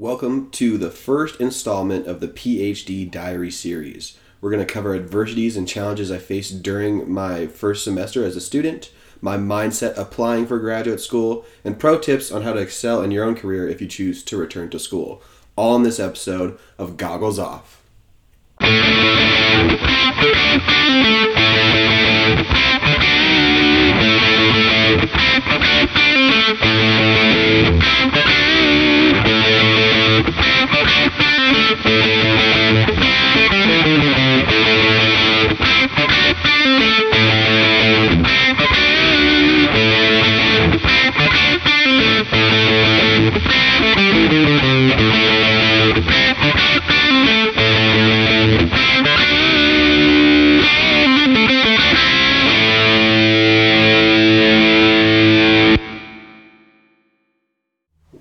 Welcome to the first installment of the PhD Diary series. We're going to cover adversities and challenges I faced during my first semester as a student, my mindset applying for graduate school, and pro tips on how to excel in your own career if you choose to return to school. All in this episode of Goggles Off.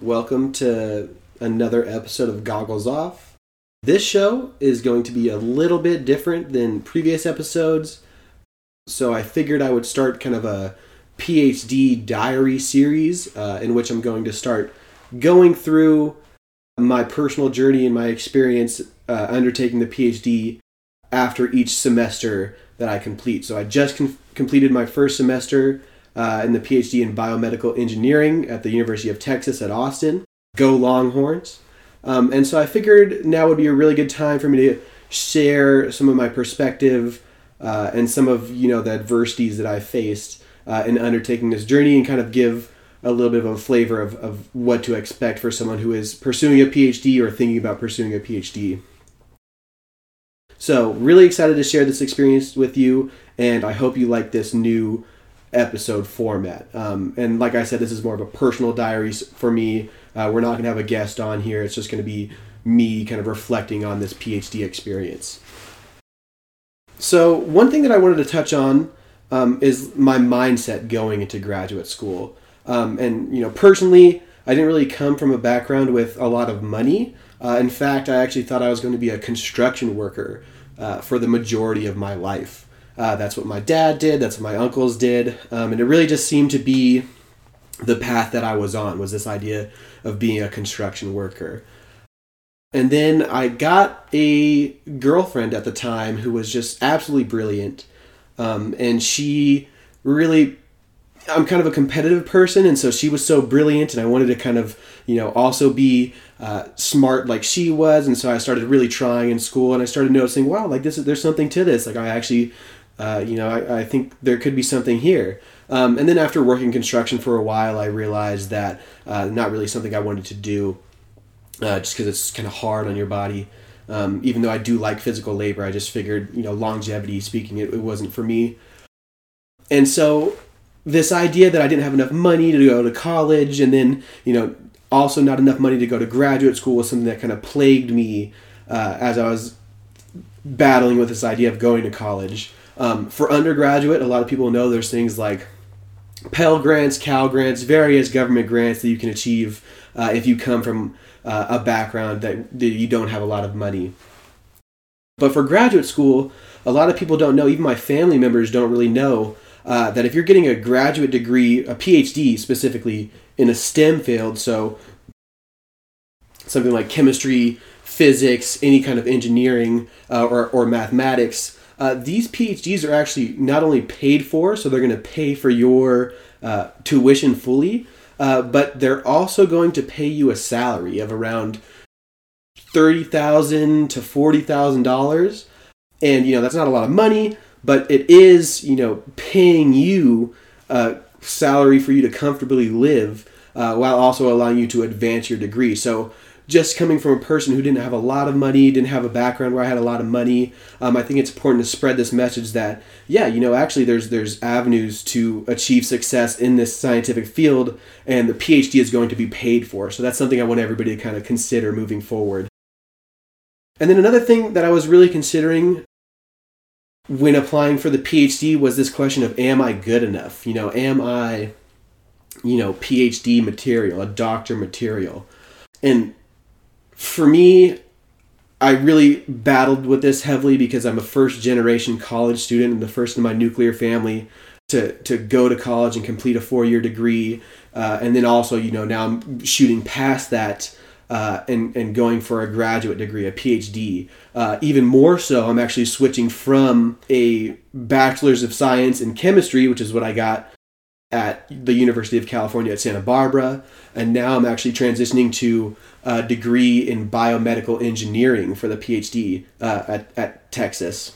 Welcome to another episode of Goggles Off. This show is going to be a little bit different than previous episodes, so I figured I would start kind of a PhD diary series uh, in which I'm going to start going through my personal journey and my experience uh, undertaking the PhD after each semester that I complete. So I just com- completed my first semester uh, in the PhD in biomedical engineering at the University of Texas at Austin. Go Longhorns! Um, and so I figured now would be a really good time for me to share some of my perspective uh, and some of you know the adversities that I faced uh, in undertaking this journey, and kind of give a little bit of a flavor of, of what to expect for someone who is pursuing a PhD or thinking about pursuing a PhD. So, really excited to share this experience with you, and I hope you like this new episode format. Um, and like I said, this is more of a personal diary for me. Uh, we're not going to have a guest on here, it's just going to be me kind of reflecting on this PhD experience. So, one thing that I wanted to touch on um, is my mindset going into graduate school. Um, and, you know, personally, I didn't really come from a background with a lot of money. Uh, in fact, I actually thought I was going to be a construction worker uh, for the majority of my life. Uh, that's what my dad did. That's what my uncles did, um, and it really just seemed to be the path that I was on. Was this idea of being a construction worker? And then I got a girlfriend at the time who was just absolutely brilliant, um, and she really I'm kind of a competitive person, and so she was so brilliant, and I wanted to kind of, you know, also be uh, smart like she was, and so I started really trying in school, and I started noticing, wow, like this, there's something to this. Like I actually, uh, you know, I, I think there could be something here. Um, and then after working construction for a while, I realized that uh, not really something I wanted to do, uh, just because it's kind of hard on your body. Um, even though I do like physical labor, I just figured, you know, longevity speaking, it, it wasn't for me. And so this idea that I didn't have enough money to go to college and then, you know, also not enough money to go to graduate school was something that kind of plagued me uh, as I was battling with this idea of going to college. Um, for undergraduate, a lot of people know there's things like Pell Grants, Cal Grants, various government grants that you can achieve uh, if you come from uh, a background that, that you don't have a lot of money. But for graduate school, a lot of people don't know, even my family members don't really know uh, that if you're getting a graduate degree, a PhD specifically in a STEM field, so something like chemistry, physics, any kind of engineering uh, or, or mathematics, uh, these PhDs are actually not only paid for, so they're going to pay for your uh, tuition fully, uh, but they're also going to pay you a salary of around thirty thousand to forty thousand dollars, and you know that's not a lot of money, but it is you know paying you a salary for you to comfortably live uh, while also allowing you to advance your degree. So just coming from a person who didn't have a lot of money, didn't have a background where I had a lot of money, um, I think it's important to spread this message that yeah, you know, actually there's there's avenues to achieve success in this scientific field, and the PhD is going to be paid for. So that's something I want everybody to kind of consider moving forward. And then another thing that I was really considering when applying for the PhD was this question of am I good enough? You know, am I, you know, PhD material, a doctor material? And for me, I really battled with this heavily because I'm a first generation college student and the first in my nuclear family to, to go to college and complete a four year degree. Uh, and then also, you know, now I'm shooting past that uh, and, and going for a graduate degree, a PhD. Uh, even more so, I'm actually switching from a bachelor's of science in chemistry, which is what I got at the University of California at Santa Barbara, and now I'm actually transitioning to a degree in biomedical engineering for the PhD uh, at, at Texas.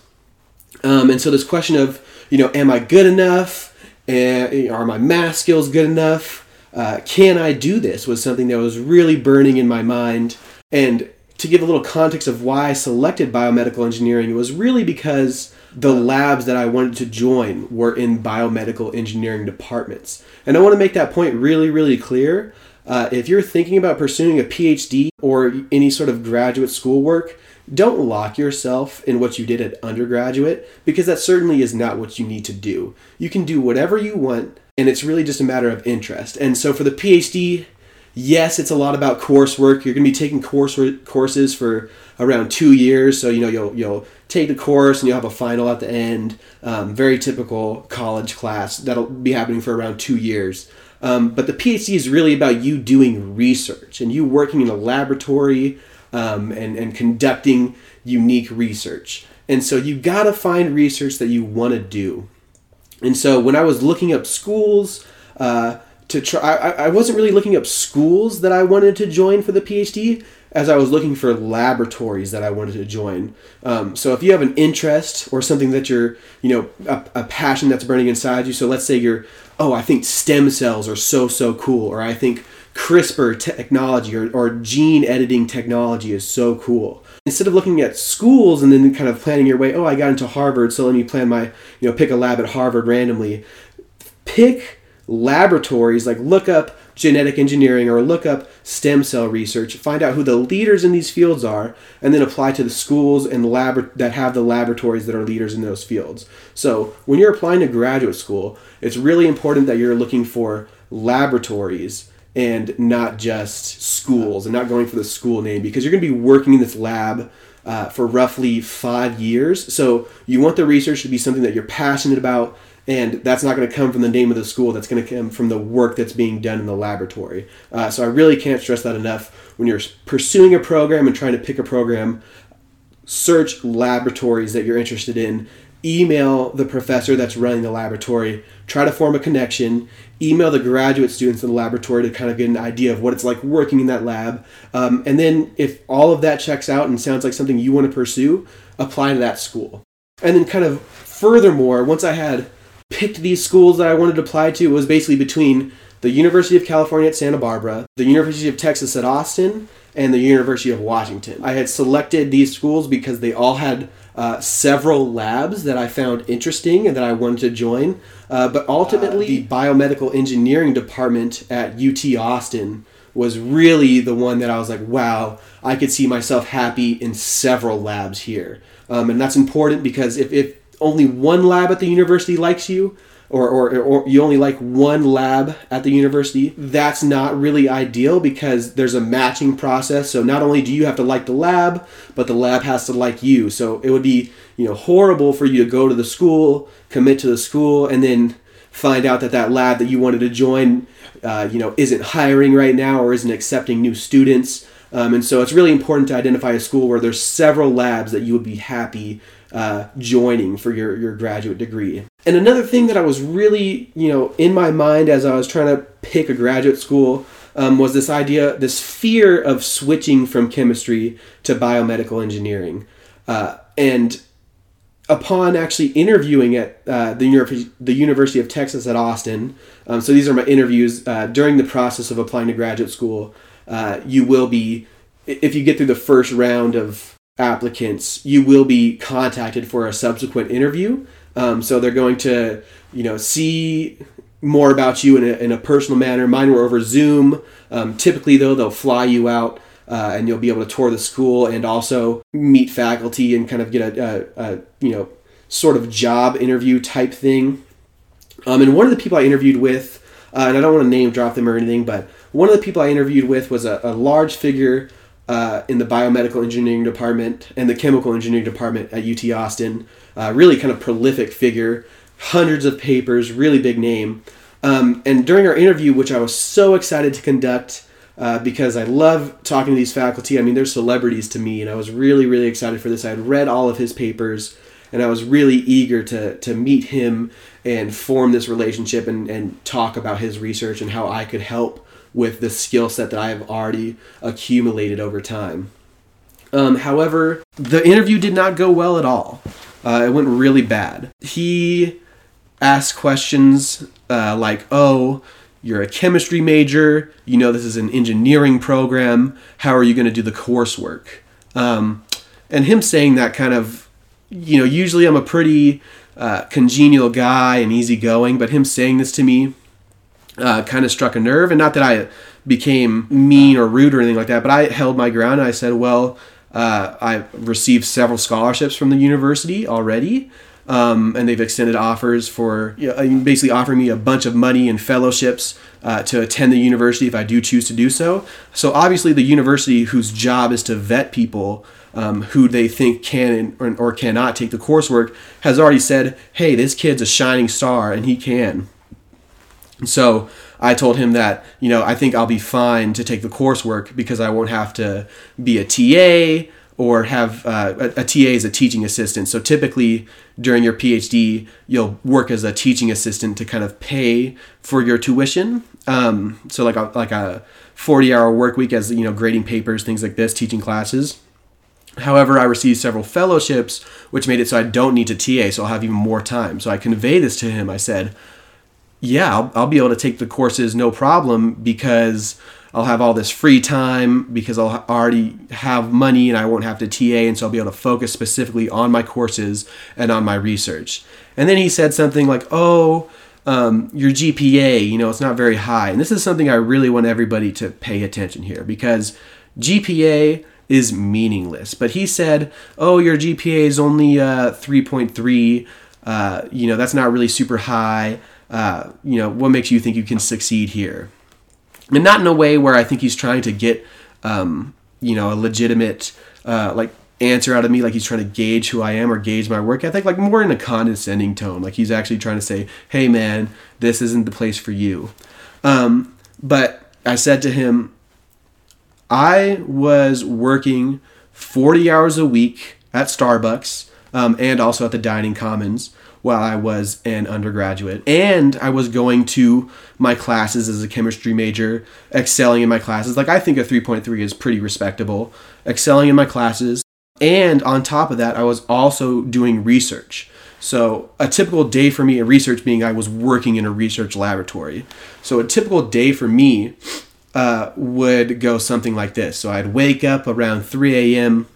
Um, and so this question of, you know, am I good enough? Are my math skills good enough? Uh, can I do this? Was something that was really burning in my mind. And to give a little context of why I selected biomedical engineering, it was really because the labs that I wanted to join were in biomedical engineering departments. And I want to make that point really, really clear. Uh, if you're thinking about pursuing a PhD or any sort of graduate school work, don't lock yourself in what you did at undergraduate because that certainly is not what you need to do. You can do whatever you want, and it's really just a matter of interest. And so for the PhD, yes, it's a lot about coursework. You're going to be taking course courses for around two years, so you know you'll you'll take the course and you'll have a final at the end. Um, very typical college class that'll be happening for around two years. Um, but the PhD is really about you doing research and you working in a laboratory um, and, and conducting unique research. And so you got to find research that you want to do. And so when I was looking up schools, uh, to try, I, I wasn't really looking up schools that I wanted to join for the PhD as I was looking for laboratories that I wanted to join. Um, so if you have an interest or something that you're, you know, a, a, passion that's burning inside you. So let's say you're, oh, I think stem cells are so, so cool. Or I think CRISPR technology or, or gene editing technology is so cool. Instead of looking at schools and then kind of planning your way, oh, I got into Harvard, so let me plan my, you know, pick a lab at Harvard randomly. Pick laboratories, like look up genetic engineering or look up stem cell research, find out who the leaders in these fields are, and then apply to the schools and lab that have the laboratories that are leaders in those fields. So when you're applying to graduate school, it's really important that you're looking for laboratories and not just schools and not going for the school name because you're going to be working in this lab uh, for roughly five years. So you want the research to be something that you're passionate about, and that's not going to come from the name of the school. That's going to come from the work that's being done in the laboratory. Uh, so I really can't stress that enough. When you're pursuing a program and trying to pick a program, search laboratories that you're interested in email the professor that's running the laboratory, try to form a connection, email the graduate students in the laboratory to kind of get an idea of what it's like working in that lab. Um, and then, if all of that checks out and sounds like something you want to pursue, apply to that school. And then, kind of furthermore, once I had picked these schools that I wanted to apply to, was basically between the University of California at Santa Barbara, the University of Texas at Austin, and the University of Washington. I had selected these schools because they all had uh, several labs that I found interesting and that I wanted to join. Uh, but ultimately, uh, the biomedical engineering department at UT Austin was really the one that I was like, wow, I could see myself happy in several labs here. Um, and that's important because if, if only one lab at the university likes you, or, or, or you only like one lab at the university, that's not really ideal because there's a matching process. So not only do you have to like the lab, but the lab has to like you. So it would be you know horrible for you to go to the school, commit to the school, and then find out that that lab that you wanted to join, uh, you know, isn't hiring right now or isn't accepting new students. Um, and so it's really important to identify a school where there's several labs that you would be happy uh, joining for your, your graduate degree. And another thing that I was really, you know, in my mind as I was trying to pick a graduate school um, was this idea, this fear of switching from chemistry to biomedical engineering. Uh, and upon actually interviewing at uh, the, the University of Texas at Austin, um, so these are my interviews uh, during the process of applying to graduate school, uh, you will be, if you get through the first round of applicants, you will be contacted for a subsequent interview. Um, so they're going to, you know, see more about you in a, in a personal manner. Mine were over Zoom. Um, typically, though, they'll fly you out. Uh, and you'll be able to tour the school and also meet faculty and kind of get a, a, a you know sort of job interview type thing. Um, and one of the people I interviewed with, uh, and I don't want to name drop them or anything, but one of the people I interviewed with was a, a large figure uh, in the biomedical engineering department and the chemical engineering department at UT Austin. Uh, really kind of prolific figure, hundreds of papers, really big name. Um, and during our interview, which I was so excited to conduct, uh, because I love talking to these faculty. I mean, they're celebrities to me, and I was really, really excited for this. I had read all of his papers, and I was really eager to, to meet him and form this relationship and, and talk about his research and how I could help with the skill set that I have already accumulated over time. Um, however, the interview did not go well at all. Uh, it went really bad. He asked questions uh, like, oh, you're a chemistry major, you know this is an engineering program, how are you going to do the coursework? Um, and him saying that kind of, you know, usually I'm a pretty uh, congenial guy and easygoing, but him saying this to me uh, kind of struck a nerve. And not that I became mean or rude or anything like that, but I held my ground and I said, well, uh, I received several scholarships from the university already. Um, and they've extended offers for you know, basically offering me a bunch of money and fellowships uh, to attend the university if I do choose to do so. So obviously, the university whose job is to vet people um, who they think can or, or cannot take the coursework has already said, "Hey, this kid's a shining star and he can." So I told him that you know I think I'll be fine to take the coursework because I won't have to be a TA or have uh, a, a, TA is a teaching assistant. So typically during your PhD, you'll work as a teaching assistant to kind of pay for your tuition. Um, so like a, like a 40 hour work week as you know grading papers, things like this, teaching classes. However, I received several fellowships, which made it so I don't need to TA, so I'll have even more time. So I convey this to him. I said, "Yeah, I'll, I'll be able to take the courses no problem because." I'll have all this free time because I'll already have money and I won't have to TA, and so I'll be able to focus specifically on my courses and on my research. And then he said something like, "Oh, um, your GPA, you know, it's not very high." And this is something I really want everybody to pay attention here because GPA is meaningless. But he said, "Oh, your GPA is only uh, 3.3. Uh, you know, that's not really super high. Uh, you know, what makes you think you can succeed here?" and not in a way where I think he's trying to get, um, you know, a legitimate uh, like answer out of me, like he's trying to gauge who I am or gauge my work ethic, like more in a condescending tone, like he's actually trying to say, "Hey, man, this isn't the place for you." Um, but I said to him, I was working 40 hours a week at Starbucks um, and also at the Dining Commons while I was an undergraduate. And I was going to my classes as a chemistry major, excelling in my classes. Like, I think a 3.3 is pretty respectable, excelling in my classes. And on top of that, I was also doing research. So, a typical day for me, a research being I was working in a research laboratory. So, a typical day for me uh, would go something like this. So, I'd wake up around 3 a.m.,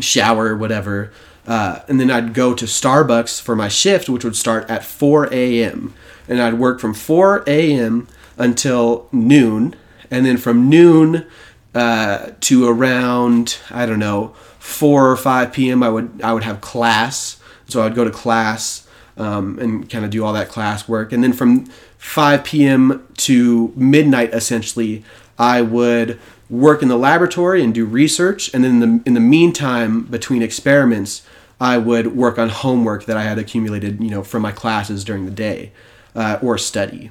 shower, whatever, uh, and then I'd go to Starbucks for my shift, which would start at 4 a.m. And I'd work from 4 a.m. until noon. And then from noon uh, to around, I don't know, 4 or 5 p.m., I would, I would have class. So I'd go to class um, and kind of do all that class work. And then from 5 p.m. to midnight, essentially, I would work in the laboratory and do research. And then in the, in the meantime, between experiments, I would work on homework that I had accumulated, you know, from my classes during the day uh, or study.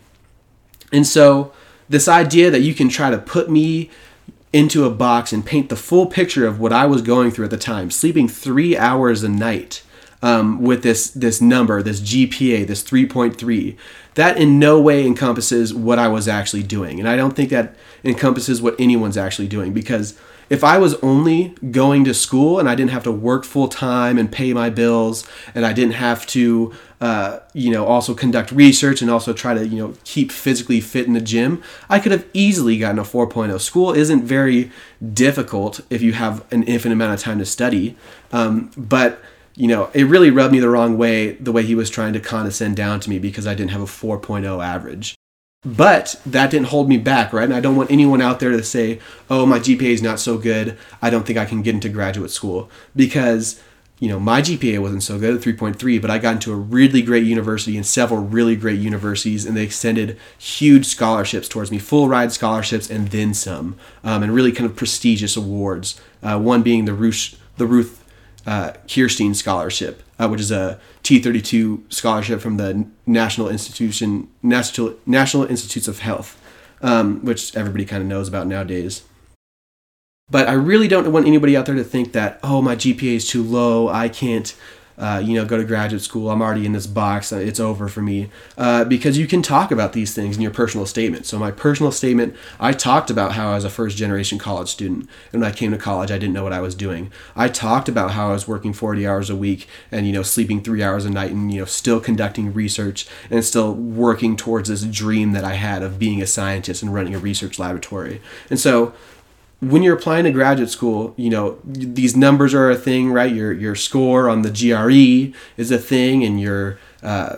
And so, this idea that you can try to put me into a box and paint the full picture of what I was going through at the time, sleeping three hours a night um, with this this number, this GPA, this 3.3, that in no way encompasses what I was actually doing, and I don't think that encompasses what anyone's actually doing because if I was only going to school and I didn't have to work full time and pay my bills, and I didn't have to, uh, you know, also conduct research and also try to, you know, keep physically fit in the gym, I could have easily gotten a 4.0. School isn't very difficult if you have an infinite amount of time to study, um, but you know, it really rubbed me the wrong way the way he was trying to condescend down to me because I didn't have a 4.0 average. But that didn't hold me back, right? And I don't want anyone out there to say, oh, my GPA is not so good. I don't think I can get into graduate school. Because, you know, my GPA wasn't so good at 3.3, but I got into a really great university and several really great universities, and they extended huge scholarships towards me, full ride scholarships and then some, um, and really kind of prestigious awards. Uh, one being the Ruth, the Ruth uh, Kirschstein Scholarship, uh, which is a T32 scholarship from the National Institution National National Institutes of Health. um, which everybody kind of knows about nowadays. But I really don't want anybody out there to think that, oh, my GPA is too low. I can't uh, you know, go to graduate school. I'm already in this box. Uh, it's over for me. Uh, because you can talk about these things in your personal statement. So, my personal statement, I talked about how I was a first generation college student. And when I came to college, I didn't know what I was doing. I talked about how I was working 40 hours a week and, you know, sleeping three hours a night and, you know, still conducting research and still working towards this dream that I had of being a scientist and running a research laboratory. And so, when you're applying to graduate school, you know, these numbers are a thing, right? Your your score on the GRE is a thing, and your uh,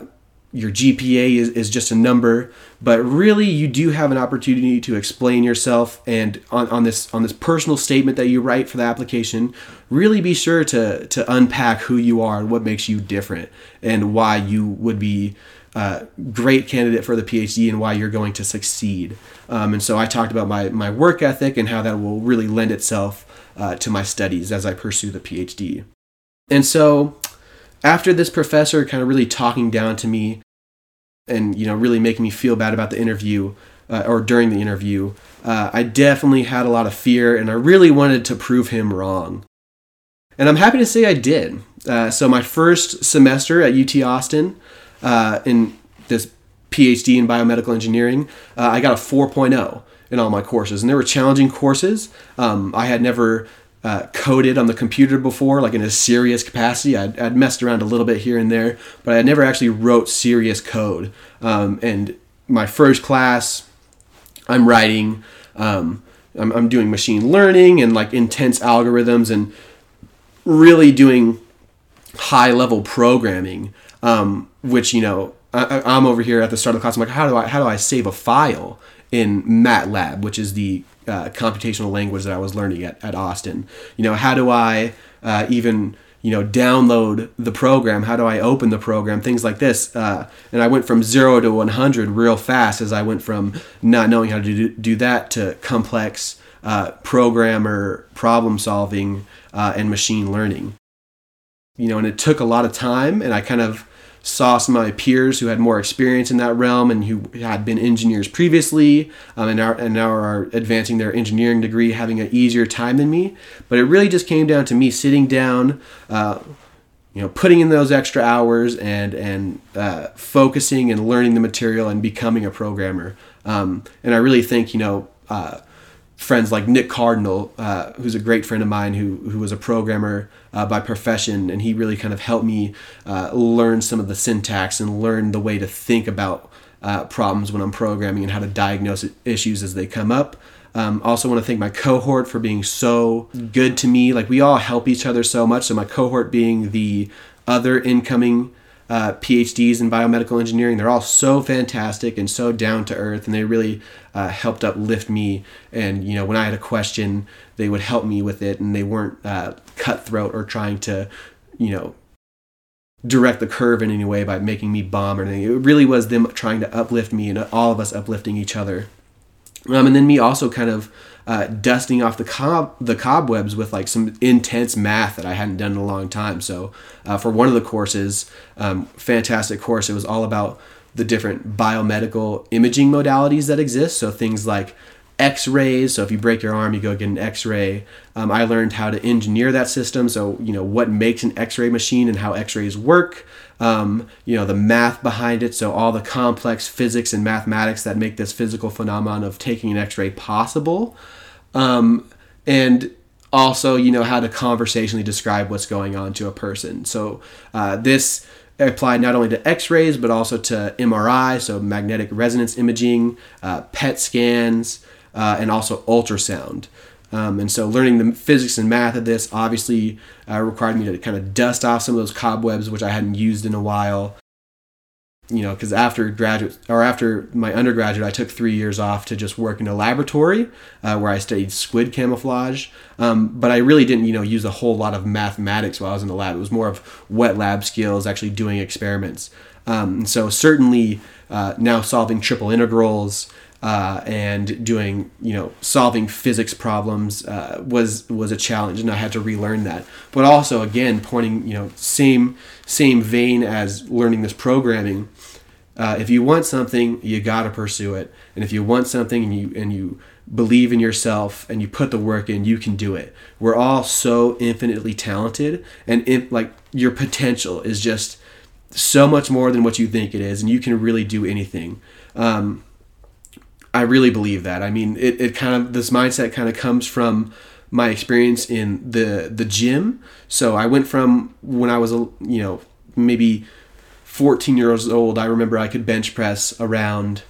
your GPA is, is just a number. But really, you do have an opportunity to explain yourself, and on, on this on this personal statement that you write for the application, really be sure to to unpack who you are and what makes you different, and why you would be uh, great candidate for the PhD and why you're going to succeed. Um, and so I talked about my, my work ethic and how that will really lend itself uh, to my studies as I pursue the PhD. And so after this professor kind of really talking down to me and you know really making me feel bad about the interview uh, or during the interview, uh, I definitely had a lot of fear and I really wanted to prove him wrong. And I'm happy to say I did. Uh, so my first semester at UT Austin, uh, in this PhD in biomedical engineering, uh, I got a 4.0 in all my courses, and they were challenging courses. Um, I had never uh, coded on the computer before, like in a serious capacity. I'd, I'd, messed around a little bit here and there, but I had never actually wrote serious code. Um, and my first class, I'm writing, um, I'm, I'm doing machine learning and like intense algorithms and really doing high level programming um, which you know I, am over here at the start of the class. I'm like, how do I how do I save a file in MATLAB, which is the uh, computational language that I was learning at, at Austin? You know, how do I uh, even you know download the program? How do I open the program? Things like this. Uh, and I went from zero to 100 real fast as I went from not knowing how to do, do that to complex uh, programmer problem solving uh, and machine learning you know, and it took a lot of time, and I kind of saw some of my peers who had more experience in that realm and who had been engineers previously um, and, now, and now are advancing their engineering degree having an easier time than me. But it really just came down to me sitting down uh, you know putting in those extra hours and and uh, focusing and learning the material and becoming a programmer. Um, and i really think you know uh, friends like Nick Cardinal, uh, who's a great friend of mine who, who was a programmer uh, by profession, and he really kind of helped me uh, learn some of the syntax and learn the way to think about uh, problems when I'm programming and how to diagnose issues as they come up. Um, also, want to thank my cohort for being so good to me. Like we all help each other so much. So my cohort being the other incoming uh, PhDs in biomedical engineering. They're all so fantastic and so down to earth, and they really uh, helped uplift me. And you know, when I had a question, they would help me with it, and they weren't uh, cutthroat or trying to, you know, direct the curve in any way by making me bomb or anything. It really was them trying to uplift me and all of us uplifting each other. Um, and then me also kind of uh, dusting off the cob the cobwebs with like some intense math that I hadn't done in a long time. So uh, for one of the courses, um, fantastic course, it was all about the different biomedical imaging modalities that exist. So things like x-rays. So if you break your arm you go get an x-ray. Um, i learned how to engineer that system. So you know what makes an x-ray machine and how x-rays work um, you know the math behind it. So all the complex physics and mathematics that make this physical phenomenon of taking an x-ray possible. Um, and also you know how to conversationally describe what's going on to a person. So uh, this applied not only to x-rays but also to mri so magnetic resonance imaging uh, pet scans uh, and also ultrasound um, and so learning the physics and math of this obviously uh, required me to kind of dust off some of those cobwebs which i hadn't used in a while you know, because after graduate or after my undergraduate, I took three years off to just work in a laboratory uh, where I studied squid camouflage. Um, but I really didn't, you know, use a whole lot of mathematics while I was in the lab. It was more of wet lab skills, actually doing experiments. Um, so certainly uh, now solving triple integrals uh, and doing you know solving physics problems uh, was was a challenge and I had to relearn that but also again pointing you know same same vein as learning this programming uh, if you want something, you got to pursue it. And if you want something and you and you believe in yourself and you put the work in, you can do it. We're all so infinitely talented, and in, like your potential is just so much more than what you think it is, and you can really do anything. Um, I really believe that. I mean, it, it kind of this mindset kind of comes from my experience in the the gym. So I went from when I was a you know maybe 14 years old. I remember I could bench press around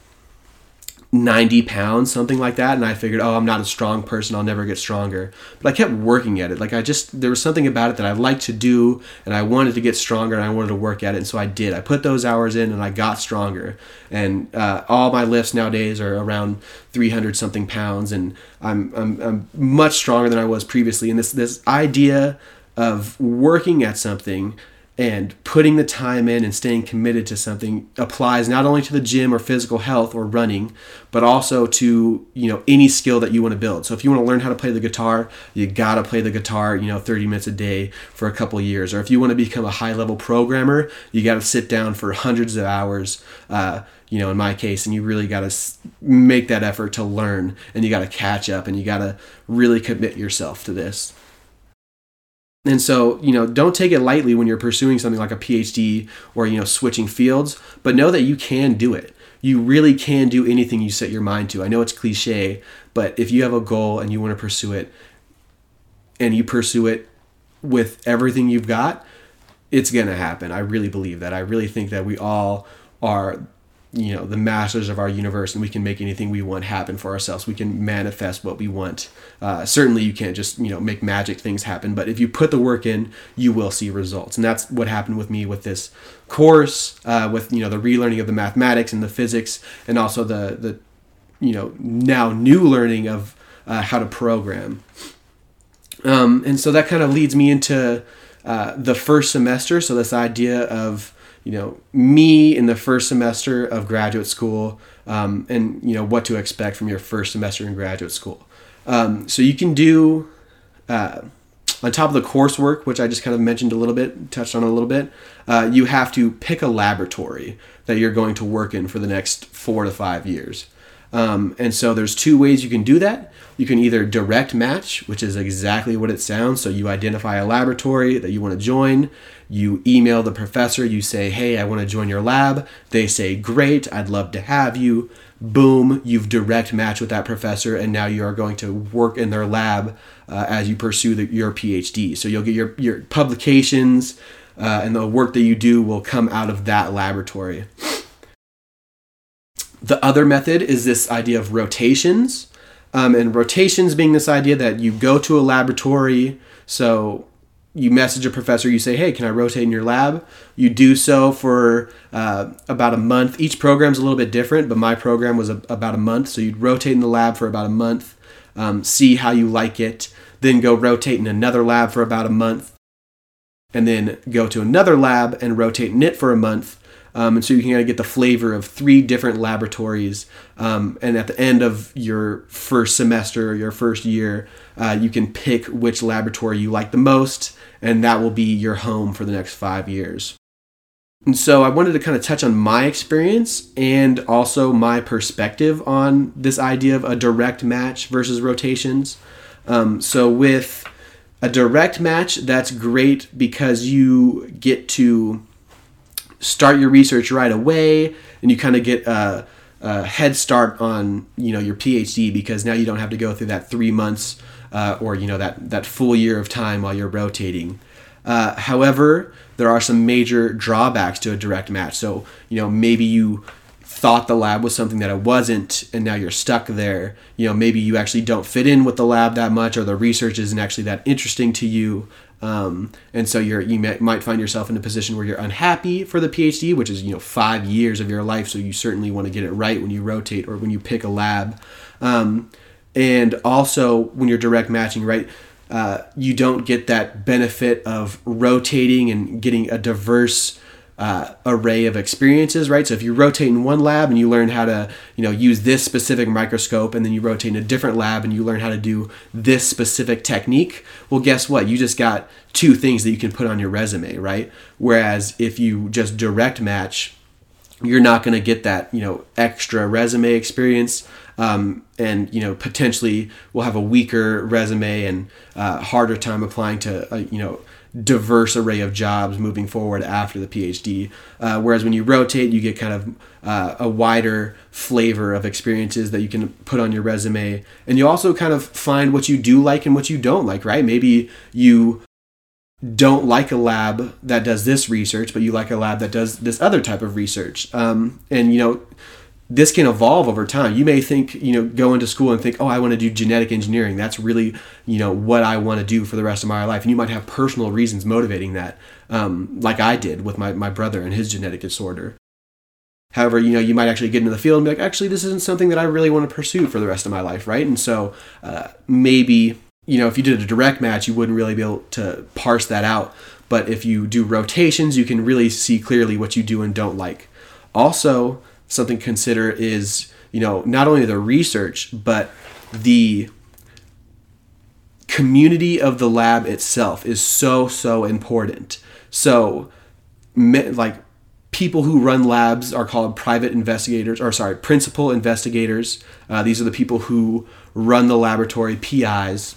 90 pounds, something like that. And I figured, oh, I'm not a strong person. I'll never get stronger. But I kept working at it. Like I just, there was something about it that I liked to do and I wanted to get stronger and I wanted to work at it. And so I did. I put those hours in and I got stronger. And uh, all my lifts nowadays are around 300 something pounds. And I'm, I'm, I'm much stronger than I was previously. And this, this idea of working at something and putting the time in and staying committed to something applies not only to the gym or physical health or running but also to you know any skill that you want to build. So if you want to learn how to play the guitar you got to play the guitar you know 30 minutes a day for a couple years. Or if you want to become a high level programmer you got to sit down for hundreds of hours uh, you know in my case and you really got to make that effort to learn and you got to catch up and you got to really commit yourself to this and so, you know, don't take it lightly when you're pursuing something like a PhD or, you know, switching fields, but know that you can do it. You really can do anything you set your mind to. I know it's cliche, but if you have a goal and you want to pursue it and you pursue it with everything you've got, it's going to happen. I really believe that. I really think that we all are you know the masters of our universe and we can make anything we want happen for ourselves. We can manifest what we want. Uh, certainly you can't just you know make magic things happen but if you put the work in you will see results. And that's what happened with me with this course uh, with you know the relearning of the mathematics and the physics and also the the you know now new learning of uh, how to program. Um, and so that kind of leads me into uh, the first semester. So this idea of you know me in the first semester of graduate school um, and you know what to expect from your first semester in graduate school um, so you can do uh, on top of the coursework which i just kind of mentioned a little bit touched on a little bit uh, you have to pick a laboratory that you're going to work in for the next four to five years um, and so there's two ways you can do that. You can either direct match, which is exactly what it sounds. So you identify a laboratory that you want to join. You email the professor. You say, hey, I want to join your lab. They say, great, I'd love to have you. Boom, you've direct match with that professor, and now you are going to work in their lab uh, as you pursue the, your PhD. So you'll get your, your publications, uh, and the work that you do will come out of that laboratory. The other method is this idea of rotations. Um, and rotations being this idea that you go to a laboratory. So you message a professor, you say, hey, can I rotate in your lab? You do so for uh, about a month. Each program's a little bit different, but my program was a, about a month. So you'd rotate in the lab for about a month, um, see how you like it, then go rotate in another lab for about a month, and then go to another lab and rotate in it for a month um, and so you can kind of get the flavor of three different laboratories. Um, and at the end of your first semester or your first year, uh, you can pick which laboratory you like the most, and that will be your home for the next five years. And so I wanted to kind of touch on my experience and also my perspective on this idea of a direct match versus rotations. Um, so with a direct match, that's great because you get to start your research right away and you kind of get a, a, head start on you know your phd because now you don't have to go through that three months uh, or you know that that full year of time while you're rotating. Uh, however there are some major drawbacks to a direct match. So you know maybe you thought the lab was something that it wasn't and now you're stuck there. You know maybe you actually don't fit in with the lab that much or the research isn't actually that interesting to you um, and so you're you may, might find yourself in a position where you're unhappy for the PhD, which is you know five years of your life. So you certainly want to get it right when you rotate or when you pick a lab. Um, and also when you're direct matching, right? Uh, you don't get that benefit of rotating and getting a diverse uh, array of experiences, right? So if you rotate in one lab and you learn how to, you know, use this specific microscope, and then you rotate in a different lab and you learn how to do this specific technique, well, guess what? You just got two things that you can put on your resume, right? Whereas if you just direct match, you're not going to get that you know extra resume experience um, and you know potentially will have a weaker resume and uh, harder time applying to uh, you know diverse array of jobs moving forward after the PhD. Uh, whereas when you rotate, you get kind of uh, a wider flavor of experiences that you can put on your resume, and you also kind of find what you do like and what you don't like. Right? Maybe you don't like a lab that does this research, but you like a lab that does this other type of research. Um, and you know, this can evolve over time. You may think, you know, go into school and think, oh, I want to do genetic engineering. That's really, you know, what I want to do for the rest of my life. And you might have personal reasons motivating that, um, like I did with my, my brother and his genetic disorder. However, you know, you might actually get into the field and be like, actually, this isn't something that I really want to pursue for the rest of my life, right? And so uh, maybe you know, if you did a direct match, you wouldn't really be able to parse that out. But if you do rotations, you can really see clearly what you do and don't like. Also, something to consider is, you know, not only the research, but the community of the lab itself is so, so important. So, like, people who run labs are called private investigators, or sorry, principal investigators. Uh, these are the people who run the laboratory, PIs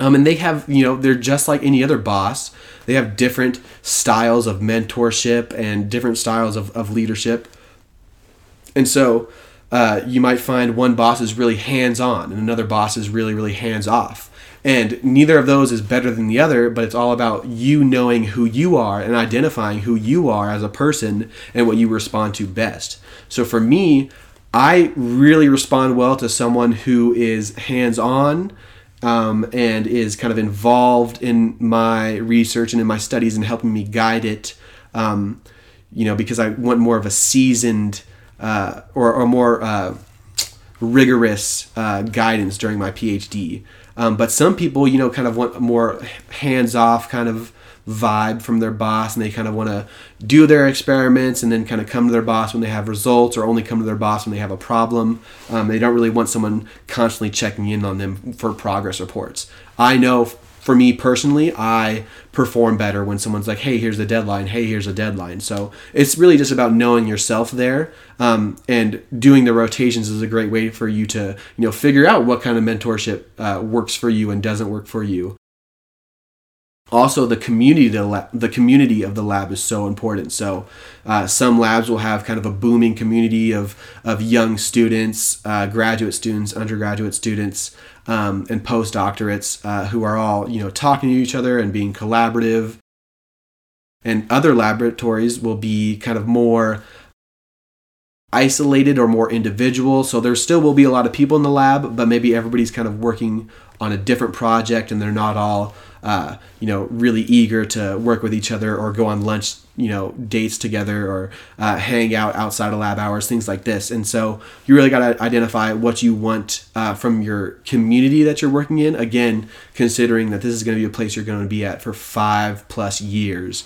um, and they have, you know, they're just like any other boss. They have different styles of mentorship and different styles of, of leadership. And so uh, you might find one boss is really hands on and another boss is really, really hands off. And neither of those is better than the other, but it's all about you knowing who you are and identifying who you are as a person and what you respond to best. So for me, I really respond well to someone who is hands on um, and is kind of involved in my research and in my studies and helping me guide it. Um, you know, because I want more of a seasoned uh, or, or more uh, rigorous uh, guidance during my PhD. Um, but some people, you know, kind of want more hands off kind of vibe from their boss and they kind of want to do their experiments and then kind of come to their boss when they have results or only come to their boss when they have a problem. Um, they don't really want someone constantly checking in on them for progress reports. I know for me personally, I perform better when someone's like, hey, here's the deadline, hey, here's a deadline. So it's really just about knowing yourself there. Um, and doing the rotations is a great way for you to, you know, figure out what kind of mentorship uh, works for you and doesn't work for you also the community the community of the lab is so important. So uh, some labs will have kind of a booming community of of young students uh, graduate students undergraduate students um, and postdoctorates uh, who are all you know talking to each other and being collaborative. And other laboratories will be kind of more isolated or more individual. So there still will be a lot of people in the lab but maybe everybody's kind of working on a different project and they're not all uh, you know, really eager to work with each other or go on lunch, you know, dates together or uh, hang out outside of lab hours, things like this. And so you really got to identify what you want uh, from your community that you're working in. Again, considering that this is going to be a place you're going to be at for five plus years.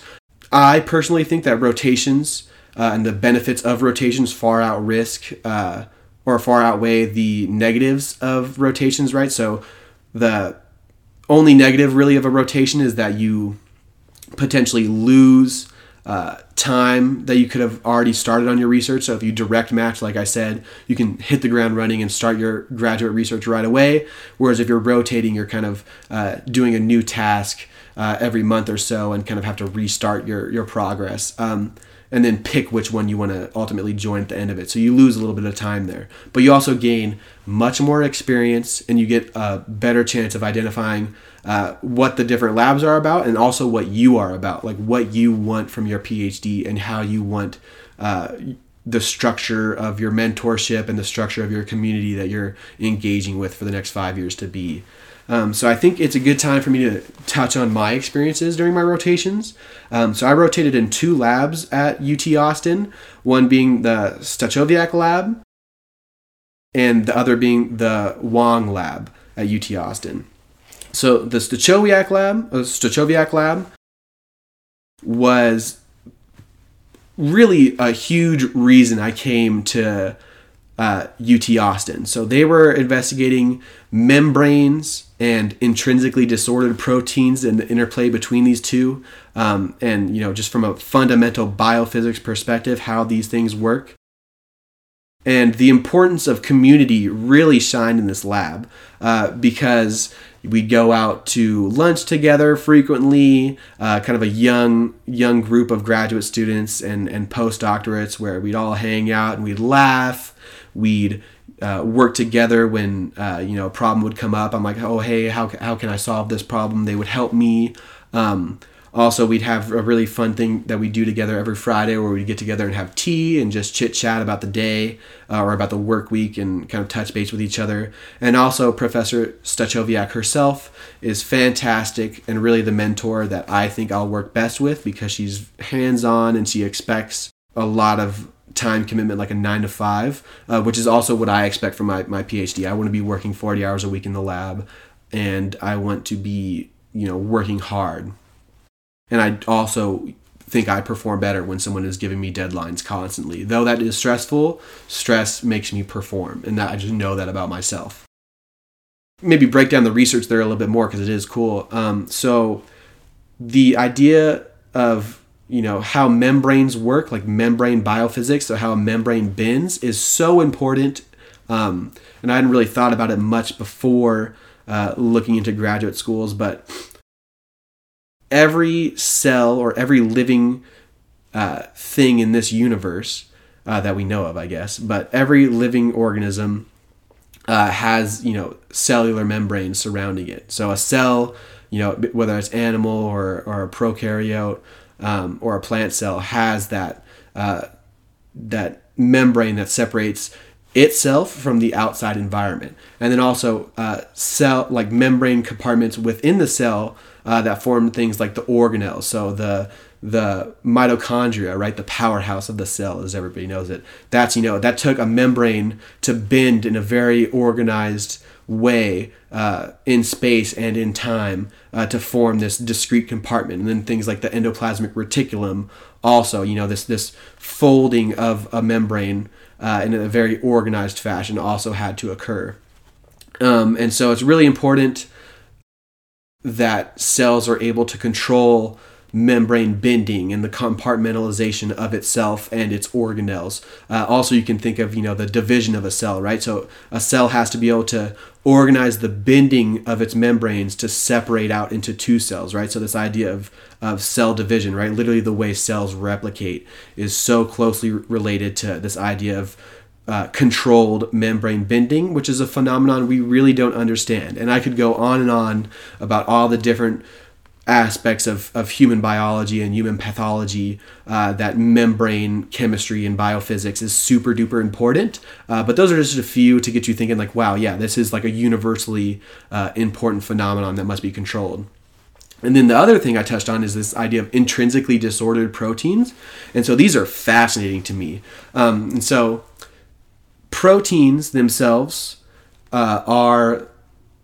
I personally think that rotations uh, and the benefits of rotations far out risk uh, or far outweigh the negatives of rotations, right? So the only negative really of a rotation is that you potentially lose uh, time that you could have already started on your research. So if you direct match, like I said, you can hit the ground running and start your graduate research right away. Whereas if you're rotating, you're kind of uh, doing a new task uh, every month or so and kind of have to restart your your progress. Um, and then pick which one you want to ultimately join at the end of it. So you lose a little bit of time there, but you also gain much more experience and you get a better chance of identifying uh, what the different labs are about and also what you are about, like what you want from your PhD and how you want uh, the structure of your mentorship and the structure of your community that you're engaging with for the next five years to be. Um, so I think it's a good time for me to touch on my experiences during my rotations. Um, so I rotated in two labs at UT Austin, one being the Stachowiak lab, and the other being the Wang lab at UT Austin. So the Stachowiak lab, uh, Stachowiak lab, was really a huge reason I came to uh, UT Austin. So they were investigating membranes and intrinsically disordered proteins and the interplay between these two, um, and you know just from a fundamental biophysics perspective, how these things work. And the importance of community really shined in this lab uh, because we'd go out to lunch together frequently, uh, kind of a young young group of graduate students and, and postdoctorates where we'd all hang out and we'd laugh, we'd uh, work together when uh, you know a problem would come up. I'm like, oh hey, how, how can I solve this problem? They would help me. Um, also, we'd have a really fun thing that we do together every Friday where we'd get together and have tea and just chit chat about the day uh, or about the work week and kind of touch base with each other. And also, Professor Stachowiak herself is fantastic and really the mentor that I think I'll work best with because she's hands on and she expects a lot of time commitment like a nine to five, uh, which is also what I expect from my, my PhD. I want to be working 40 hours a week in the lab and I want to be, you know, working hard and I also think I perform better when someone is giving me deadlines constantly. Though that is stressful, stress makes me perform, and that I just know that about myself. Maybe break down the research there a little bit more because it is cool. Um, so, the idea of you know how membranes work, like membrane biophysics, so how a membrane bends, is so important. Um, and I hadn't really thought about it much before uh, looking into graduate schools, but every cell or every living uh, thing in this universe uh, that we know of, I guess, but every living organism uh, has you know cellular membranes surrounding it. So a cell, you know, whether it's animal or or a prokaryote um, or a plant cell, has that uh, that membrane that separates itself from the outside environment, and then also uh, cell like membrane compartments within the cell uh, that form things like the organelles. So the the mitochondria, right, the powerhouse of the cell, as everybody knows it. That's you know that took a membrane to bend in a very organized way uh, in space and in time uh, to form this discrete compartment. And then things like the endoplasmic reticulum, also, you know, this this folding of a membrane uh, in a very organized fashion, also had to occur. Um, and so it's really important that cells are able to control membrane bending and the compartmentalization of itself and its organelles. Uh, also, you can think of you know the division of a cell, right? So a cell has to be able to organize the bending of its membranes to separate out into two cells, right? So this idea of of cell division, right? Literally, the way cells replicate is so closely related to this idea of uh, controlled membrane bending, which is a phenomenon we really don't understand. And I could go on and on about all the different aspects of, of human biology and human pathology uh, that membrane chemistry and biophysics is super duper important. Uh, but those are just a few to get you thinking, like, wow, yeah, this is like a universally uh, important phenomenon that must be controlled. And then the other thing I touched on is this idea of intrinsically disordered proteins. And so these are fascinating to me. Um, and so proteins themselves uh, are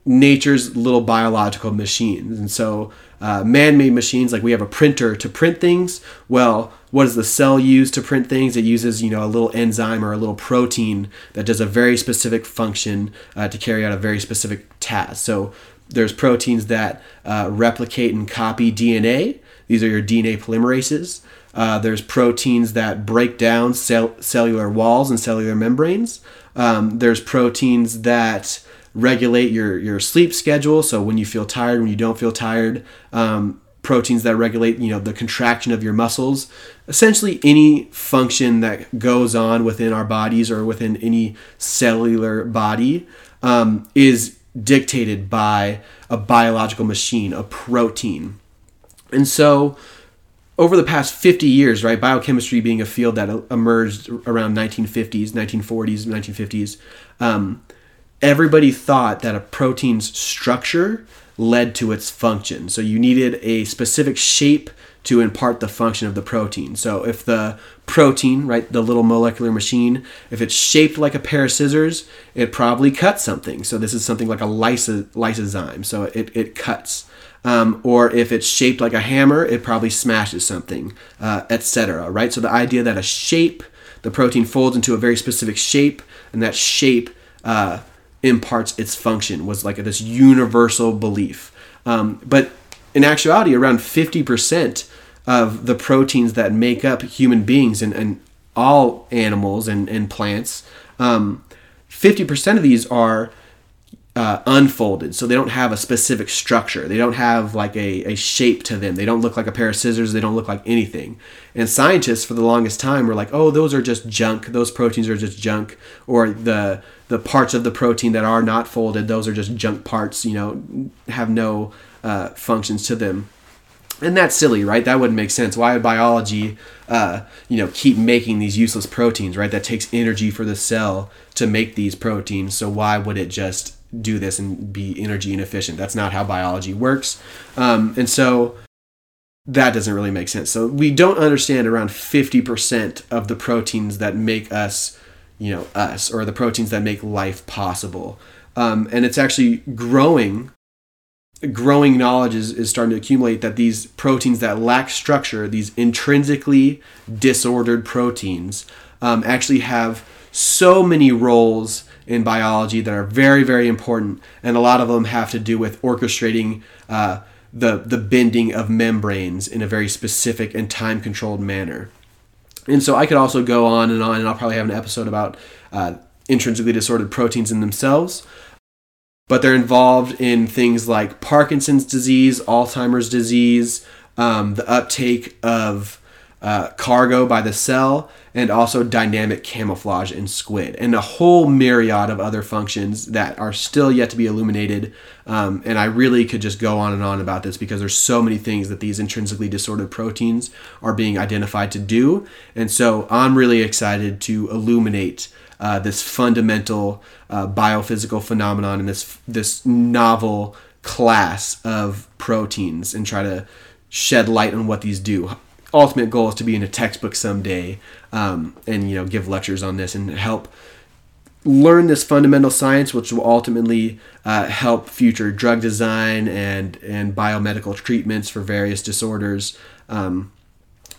nature's little biological machines. And so, uh, man made machines, like we have a printer to print things. Well, what does the cell use to print things? It uses, you know, a little enzyme or a little protein that does a very specific function uh, to carry out a very specific task. So, there's proteins that uh, replicate and copy DNA. These are your DNA polymerases. Uh, there's proteins that break down cell- cellular walls and cellular membranes. Um, there's proteins that regulate your, your sleep schedule. So when you feel tired, when you don't feel tired, um, proteins that regulate you know the contraction of your muscles. Essentially, any function that goes on within our bodies or within any cellular body um, is dictated by a biological machine, a protein. And so over the past 50 years, right, biochemistry being a field that emerged around 1950s, 1940s, 1950s, um, everybody thought that a protein's structure led to its function. So you needed a specific shape to impart the function of the protein. So if the protein, right, the little molecular machine, if it's shaped like a pair of scissors, it probably cuts something. So this is something like a lyso- lysozyme. So it, it cuts. Um, or if it's shaped like a hammer, it probably smashes something, uh, etc. Right. So the idea that a shape the protein folds into a very specific shape, and that shape uh, imparts its function. Was like this universal belief. Um, but in actuality, around 50% of the proteins that make up human beings and, and all animals and, and plants, um, 50% of these are uh, unfolded. So they don't have a specific structure. They don't have like a, a shape to them. They don't look like a pair of scissors. They don't look like anything. And scientists for the longest time were like, oh, those are just junk. Those proteins are just junk. Or the the parts of the protein that are not folded, those are just junk parts, you know, have no uh, functions to them. And that's silly, right? That wouldn't make sense. Why would biology, uh, you know, keep making these useless proteins, right? That takes energy for the cell to make these proteins. So why would it just do this and be energy inefficient? That's not how biology works. Um, and so that doesn't really make sense. So we don't understand around 50% of the proteins that make us, you know, us, or the proteins that make life possible. Um, and it's actually growing growing knowledge is, is starting to accumulate that these proteins that lack structure, these intrinsically disordered proteins, um, actually have so many roles in biology that are very, very important, and a lot of them have to do with orchestrating uh, the the bending of membranes in a very specific and time controlled manner. And so I could also go on and on, and I'll probably have an episode about uh, intrinsically disordered proteins in themselves. But they're involved in things like Parkinson's disease, Alzheimer's disease, um, the uptake of uh, cargo by the cell, and also dynamic camouflage in squid, and a whole myriad of other functions that are still yet to be illuminated. Um, and I really could just go on and on about this because there's so many things that these intrinsically disordered proteins are being identified to do. And so I'm really excited to illuminate uh, this fundamental uh, biophysical phenomenon and this this novel class of proteins and try to shed light on what these do. Ultimate goal is to be in a textbook someday um, and you know give lectures on this and help learn this fundamental science, which will ultimately uh, help future drug design and and biomedical treatments for various disorders. Um,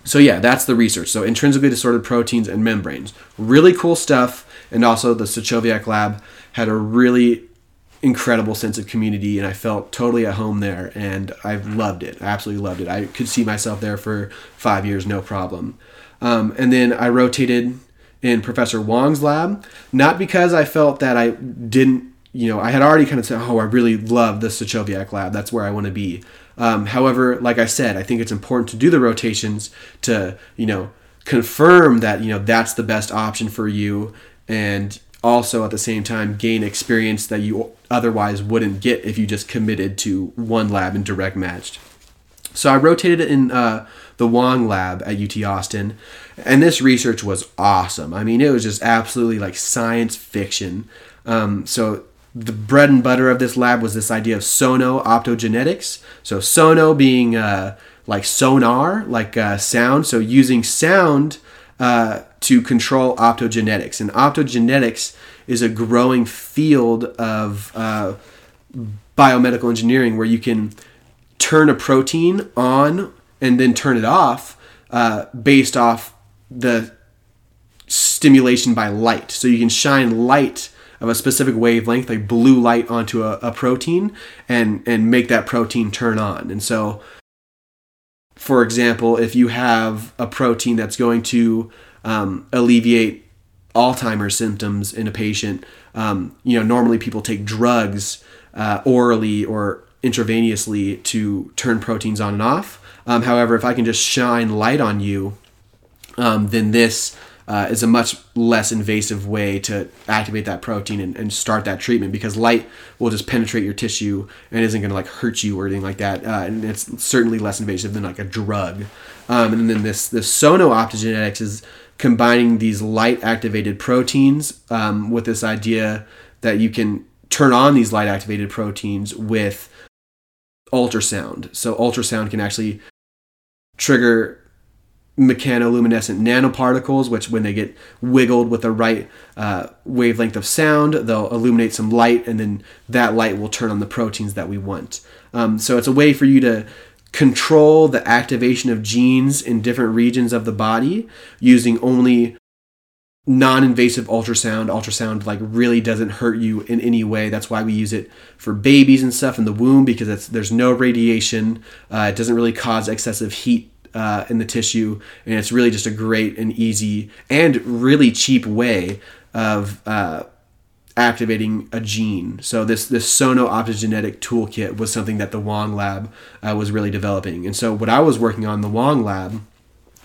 so yeah, that's the research. So intrinsically disordered proteins and membranes, really cool stuff and also the Stachowiak lab had a really incredible sense of community and I felt totally at home there and I've loved it. I absolutely loved it. I could see myself there for five years, no problem. Um, and then I rotated in Professor Wang's lab, not because I felt that I didn't, you know, I had already kind of said, oh, I really love the Stachowiak lab. That's where I want to be. Um, however, like I said, I think it's important to do the rotations to, you know, confirm that, you know, that's the best option for you and also at the same time gain experience that you otherwise wouldn't get if you just committed to one lab and direct matched. So I rotated in uh, the Wang lab at UT Austin, and this research was awesome. I mean, it was just absolutely like science fiction. Um, so the bread and butter of this lab was this idea of sono optogenetics. So sono being uh, like sonar, like uh, sound. So using sound uh, to control optogenetics. And optogenetics is a growing field of uh, biomedical engineering where you can turn a protein on and then turn it off uh, based off the stimulation by light. So you can shine light of a specific wavelength, like blue light, onto a, a protein and and make that protein turn on. And so, for example, if you have a protein that's going to um, alleviate Alzheimer's symptoms in a patient. Um, you know, normally people take drugs uh, orally or intravenously to turn proteins on and off. Um, however, if I can just shine light on you, um, then this uh, is a much less invasive way to activate that protein and, and, start that treatment because light will just penetrate your tissue and isn't going to like hurt you or anything like that. Uh, and it's certainly less invasive than like a drug. Um, and then this this sono optogenetics is combining these light activated proteins um, with this idea that you can turn on these light activated proteins with ultrasound. So, ultrasound can actually trigger mechanoluminescent nanoparticles, which, when they get wiggled with the right uh, wavelength of sound, they'll illuminate some light, and then that light will turn on the proteins that we want. Um, so, it's a way for you to control the activation of genes in different regions of the body using only non-invasive ultrasound. Ultrasound like really doesn't hurt you in any way. That's why we use it for babies and stuff in the womb because there's no radiation. Uh, it doesn't really cause excessive heat uh, in the tissue and it's really just a great and easy and really cheap way of uh, activating a gene. So this this sono optogenetic toolkit was something that the Wang lab uh, was really developing. And so what i was working on the Wang lab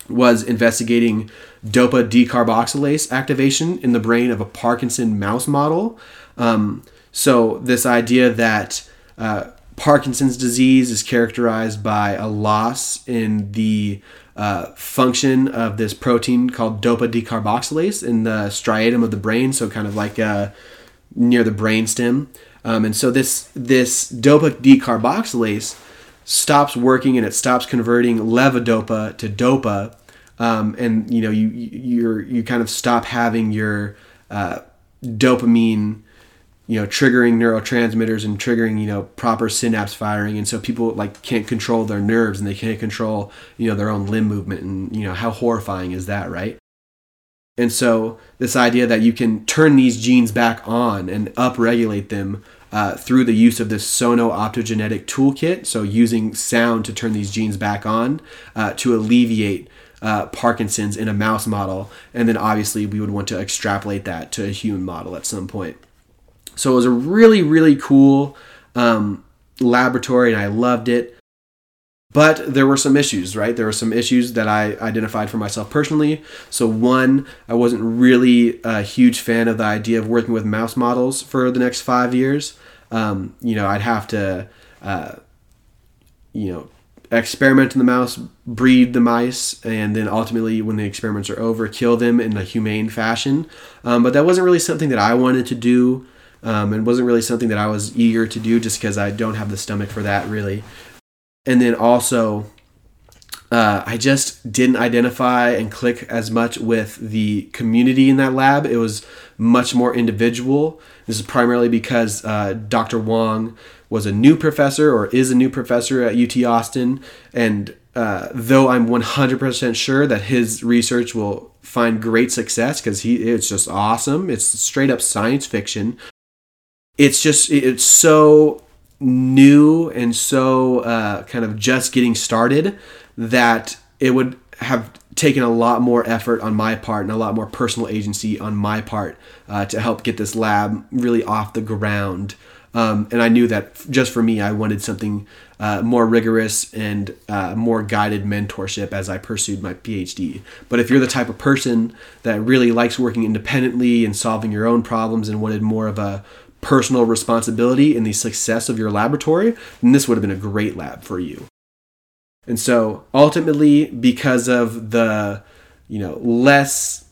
was investigating dopa decarboxylase activation in the brain of a Parkinson mouse model. Um, so, this idea that uh, Parkinson's disease is characterized by a loss in the uh, function of this protein called dopa decarboxylase in the striatum of the brain, so kind of like uh, near the brainstem. Um, and so this this dopa decarboxylase stops working and it stops converting levodopa to dopa, um, and you know you you're you kind of stop having your uh, dopamine you know triggering neurotransmitters and triggering you know proper synapse firing. And so people like can't control their nerves and they can't control you know their own limb movement. And you know how horrifying is that right and so this idea that you can turn these genes back on and upregulate them uh, through the use of this sono optogenetic toolkit, so using sound to turn these genes back on uh, to alleviate uh, Parkinson's in a mouse model, and then obviously we would want to extrapolate that to a human model at some point. So it was a really, really cool um, laboratory, and I loved it. But there were some issues, right? There were some issues that I identified for myself personally. So, one, I wasn't really a huge fan of the idea of working with mouse models for the next five years. Um, you know, I'd have to, uh, you know, experiment in the mouse, breed the mice, and then ultimately, when the experiments are over, kill them in a humane fashion. Um, but that wasn't really something that I wanted to do. Um, and wasn't really something that I was eager to do just because I don't have the stomach for that really and then also uh, I just didn't identify and click as much with the community in that lab. It was much more individual. This is primarily because uh, Dr. Wang was a new professor or is a new professor at UT Austin. And uh, though I'm 100% sure that his research will find great success because he it's just awesome. It's straight up science fiction. It's just it's so new and so uh, kind of just getting started that it would have taken a lot more effort on my part and a lot more personal agency on my part uh, to help get this lab really off the ground. Um, and I knew that just for me, I wanted something uh, more rigorous and uh, more guided mentorship as I pursued my PhD. But if you're the type of person that really likes working independently and solving your own problems and wanted more of a personal responsibility in the success of your laboratory, then this would have been a great lab for you. And so ultimately, because of the, you know, less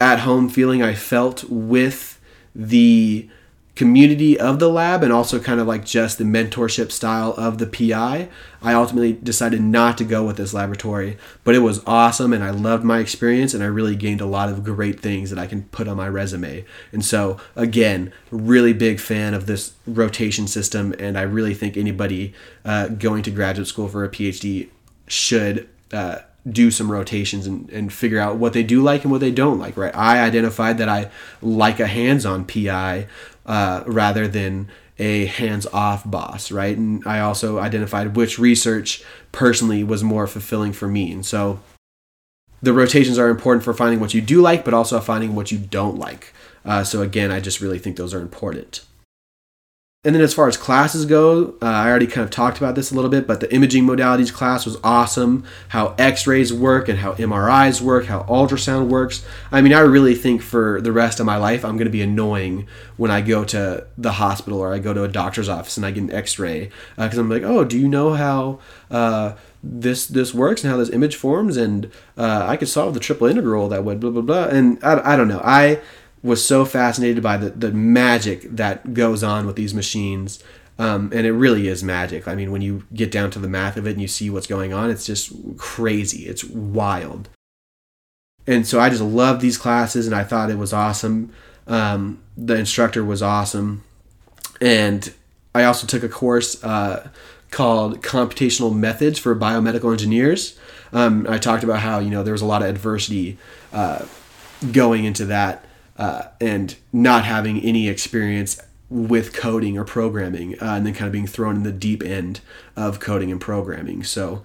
at home feeling I felt with the community of the lab and also kind of like just the mentorship style of the PI, I ultimately decided not to go with this laboratory. But it was awesome and I loved my experience and I really gained a lot of great things that I can put on my resume. And so, again, really big fan of this rotation system. And I really think anybody uh, going to graduate school for a PhD should. Uh, do some rotations and, and figure out what they do like and what they don't like, right? I identified that I like a hands on PI uh, rather than a hands off boss, right? And I also identified which research personally was more fulfilling for me. And so the rotations are important for finding what you do like, but also finding what you don't like. Uh, so again, I just really think those are important. And then as far as classes go, uh, I already kind of talked about this a little bit, but the imaging modalities class was awesome. How X-rays work and how MRIs work, how ultrasound works. I mean, I really think for the rest of my life, I'm going to be annoying when I go to the hospital or I go to a doctor's office and I get an X-ray because uh, I'm like, oh, do you know how uh, this this works and how this image forms? And uh, I could solve the triple integral that would blah blah blah. And I, I don't know, I was so fascinated by the, the magic that goes on with these machines. Um, and it really is magic. I mean, when you get down to the math of it and you see what's going on, it's just crazy. It's wild. And so I just loved these classes and I thought it was awesome. Um, the instructor was awesome. And I also took a course uh, called Computational Methods for Biomedical Engineers. Um, I talked about how, you know, there was a lot of adversity. Uh, going into that uh, and not having any experience with coding or programming, uh, and then kind of being thrown in the deep end of coding and programming. So,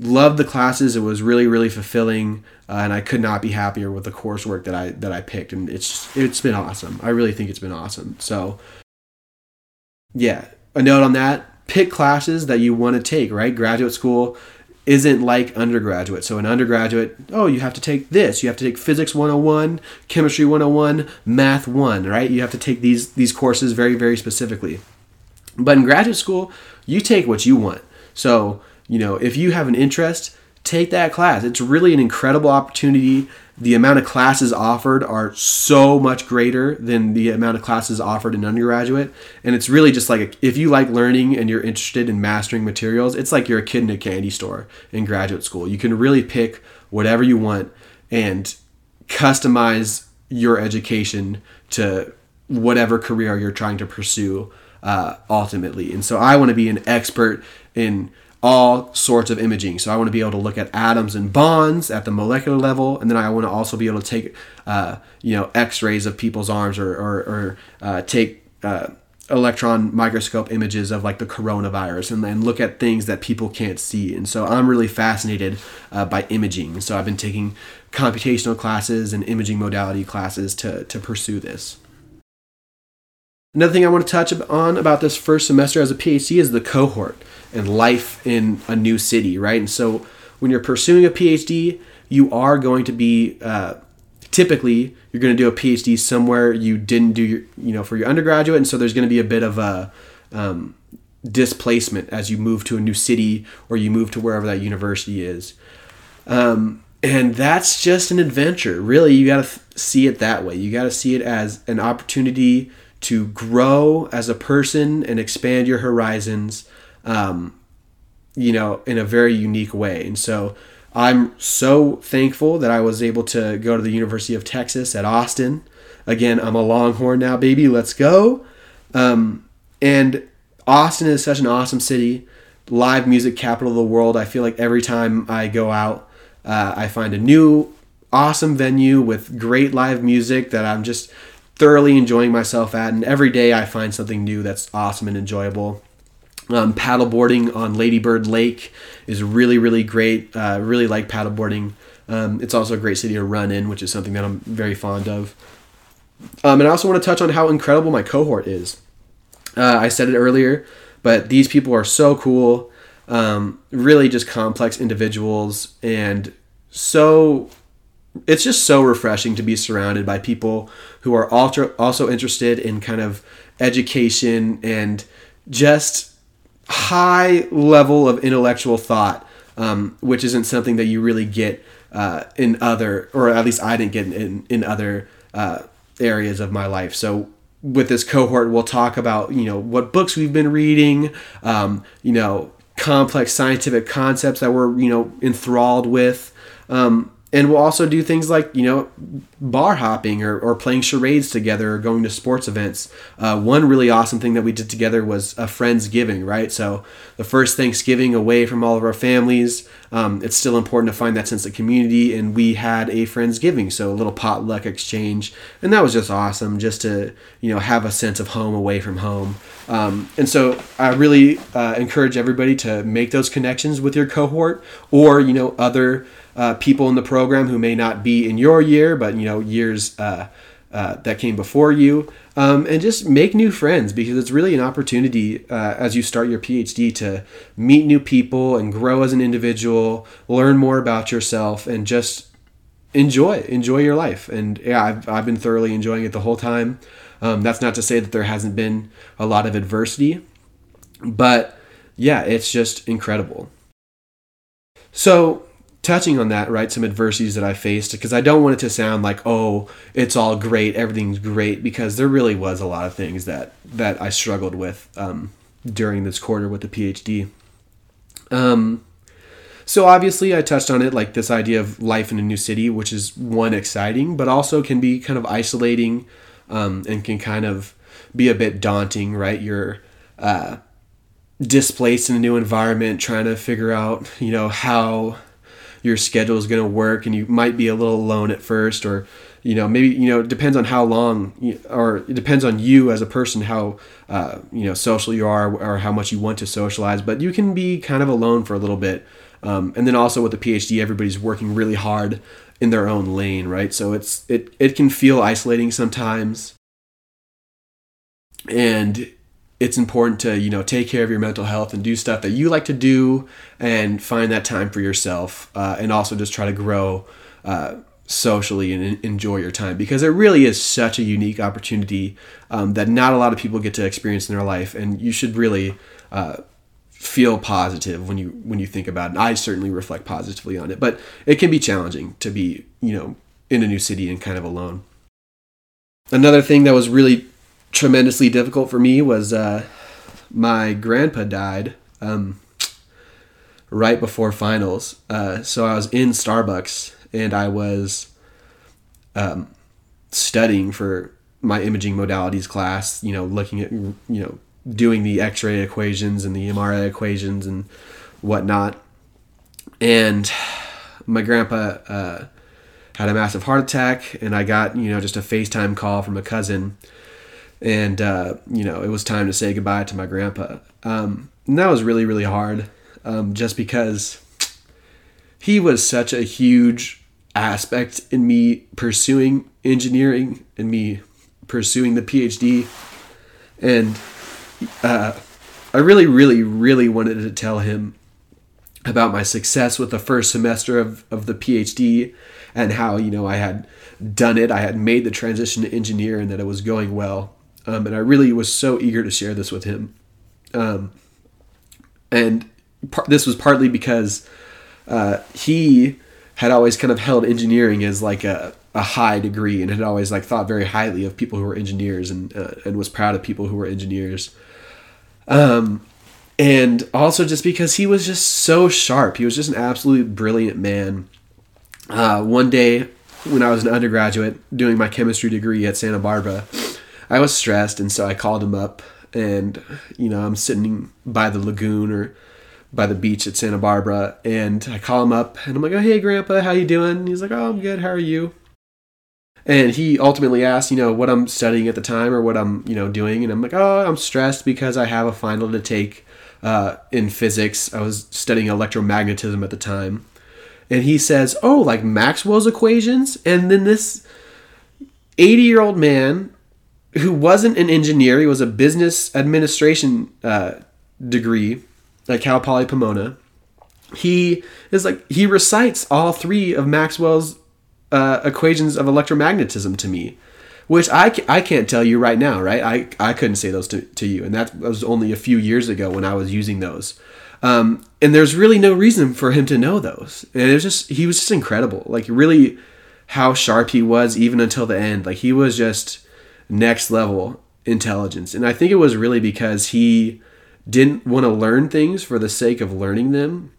loved the classes. It was really, really fulfilling, uh, and I could not be happier with the coursework that I that I picked. And it's it's been awesome. I really think it's been awesome. So, yeah, a note on that: pick classes that you want to take. Right, graduate school isn't like undergraduate. So, an undergraduate, oh, you have to take this. You have to take physics 101, chemistry 101, math 1, right? You have to take these these courses very very specifically. But in graduate school, you take what you want. So, you know, if you have an interest, take that class. It's really an incredible opportunity. The amount of classes offered are so much greater than the amount of classes offered in undergraduate. And it's really just like if you like learning and you're interested in mastering materials, it's like you're a kid in a candy store in graduate school. You can really pick whatever you want and customize your education to whatever career you're trying to pursue uh, ultimately. And so I want to be an expert in all sorts of imaging. So I want to be able to look at atoms and bonds at the molecular level, and then I want to also be able to take, uh, you know, X-rays of people's arms or or, or uh, take uh, electron microscope images of like the coronavirus, and then look at things that people can't see. And so I'm really fascinated uh, by imaging. So I've been taking computational classes and imaging modality classes to to pursue this. Another thing I want to touch on about this first semester as a PhD is the cohort and life in a new city, right? And so when you're pursuing a PhD, you are going to be uh, typically you're going to do a PhD somewhere you didn't do your you know for your undergraduate, and so there's going to be a bit of a um, displacement as you move to a new city or you move to wherever that university is. Um, and that's just an adventure. Really, you got to see it that way. You got to see it as an opportunity to grow as a person and expand your horizons, um, you know, in a very unique way. And so I'm so thankful that I was able to go to the University of Texas at Austin. Again, I'm a Longhorn now, baby. Let's go. Um, and Austin is such an awesome city, live music capital of the world. I feel like every time I go out, uh, I find a new awesome venue with great live music that I'm just thoroughly enjoying myself at, and every day I find something new that's awesome and enjoyable. Um, paddleboarding on Ladybird Lake is really, really great. Uh, really like paddleboarding. Um, it's also a great city to run in, which is something that I'm very fond of. Um, and I also want to touch on how incredible my cohort is. Uh, I said it earlier, but these people are so cool. Um, really, just complex individuals and so it's just so refreshing to be surrounded by people who are also interested in kind of education and just high level of intellectual thought, um, which isn't something that you really get uh, in other, or at least I didn't get in, in other uh, areas of my life. So with this cohort, we'll talk about, you know, what books we've been reading, um, you know, complex scientific concepts that we're, you know, enthralled with. Um, and we'll also do things like you know bar hopping or, or playing charades together or going to sports events uh, one really awesome thing that we did together was a friendsgiving right? So the first thanksgiving away from all of our families um, it's still important to find that sense of community and we had a friendsgiving so a little potluck exchange and that was just awesome just to you know have a sense of home away from home. Um, and so i really uh, encourage everybody to make those connections with your cohort or you know other uh, people in the program who may not be in your year, but you know years uh, uh, that came before you, um, and just make new friends because it's really an opportunity uh, as you start your PhD to meet new people and grow as an individual, learn more about yourself, and just enjoy enjoy your life. And yeah, I've I've been thoroughly enjoying it the whole time. Um, that's not to say that there hasn't been a lot of adversity, but yeah, it's just incredible. So touching on that, right, some adversities that I faced because I don't want it to sound like, oh, it's all great, everything's great, because there really was a lot of things that that I struggled with um, during this quarter with the PhD. Um, so obviously, I touched on it like this idea of life in a new city, which is one exciting, but also can be kind of isolating um, and can kind of be a bit daunting, right? You're uh, displaced in a new environment, trying to figure out, you know, how your schedule is going to work and you might be a little alone at first or you know maybe you know it depends on how long or it depends on you as a person how uh, you know social you are or how much you want to socialize but you can be kind of alone for a little bit um, and then also with the phd everybody's working really hard in their own lane right? So it's it, it can feel isolating sometimes. And it's important to you know take care of your mental health and do stuff that you like to do and find that time for yourself uh, and also just try to grow uh, socially and enjoy your time because it really is such a unique opportunity um, that not a lot of people get to experience in their life and you should really uh, feel positive when you when you think about it. I certainly reflect positively on it but it can be challenging to be you know in a new city and kind of alone. Another thing that was really tremendously difficult for me was uh, my grandpa died um, right before finals. Uh, so I was in Starbucks and I was um, studying for my imaging modalities class. You know, looking at you know doing the X-ray equations and the MRI equations and whatnot. And my grandpa uh, had a massive heart attack, and I got you know just a FaceTime call from a cousin and uh, you know it was time to say goodbye to my grandpa. Um, and that was really really hard, um, just because he was such a huge aspect in me pursuing engineering and me pursuing the PhD, and uh, I really really really wanted to tell him about my success with the first semester of, of the PhD and how you know I had done it. I had made the transition to engineer and that it was going well. Um, and I really was so eager to share this with him. Um, and par- this was partly because uh, he had always kind of held engineering as like a, a high degree and had always like thought very highly of people who were engineers and uh, and was proud of people who were engineers. Um, and also just because he was just so sharp, he was just an absolutely brilliant man. Uh, one day when I was an undergraduate doing my chemistry degree at Santa Barbara, I was stressed, and so I called him up, and you know I'm sitting by the lagoon or by the beach at Santa Barbara, and I call him up, and I'm like, "Oh, hey, Grandpa, how you doing?" And he's like, "Oh, I'm good. How are you?" And he ultimately asked, you know, what I'm studying at the time or what I'm, you know, doing, and I'm like, "Oh, I'm stressed because I have a final to take uh, in physics. I was studying electromagnetism at the time." And he says, "Oh, like Maxwell's equations?" And then this 80 year old man who wasn't an engineer. He was a business administration uh, degree at Cal Poly Pomona. He is like he recites all three of Maxwell's uh, equations of electromagnetism to me, which I, I can't tell you right now, right? I, I couldn't say those to, to you, and that was only a few years ago when I was using those. Um, and there's really no reason for him to know those. And it was just he was just incredible, like really how sharp he was even until the end. Like he was just next level intelligence. And I think it was really because he didn't want to learn things for the sake of learning them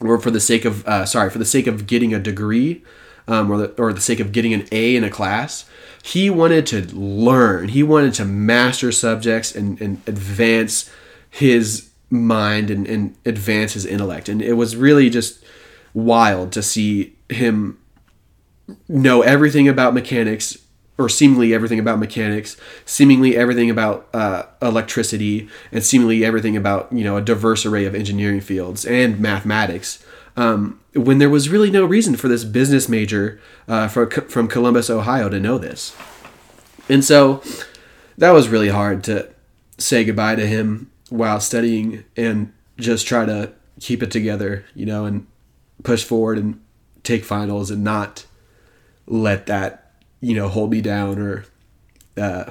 or for the sake of, uh, sorry, for the sake of getting a degree um, or, the, or the sake of getting an A in a class. He wanted to learn, he wanted to master subjects and, and advance his mind and, and advance his intellect. And it was really just wild to see him know everything about mechanics or seemingly everything about mechanics, seemingly everything about uh, electricity, and seemingly everything about you know a diverse array of engineering fields and mathematics. Um, when there was really no reason for this business major uh, for, from Columbus, Ohio, to know this, and so that was really hard to say goodbye to him while studying and just try to keep it together, you know, and push forward and take finals and not let that you know, hold me down or uh,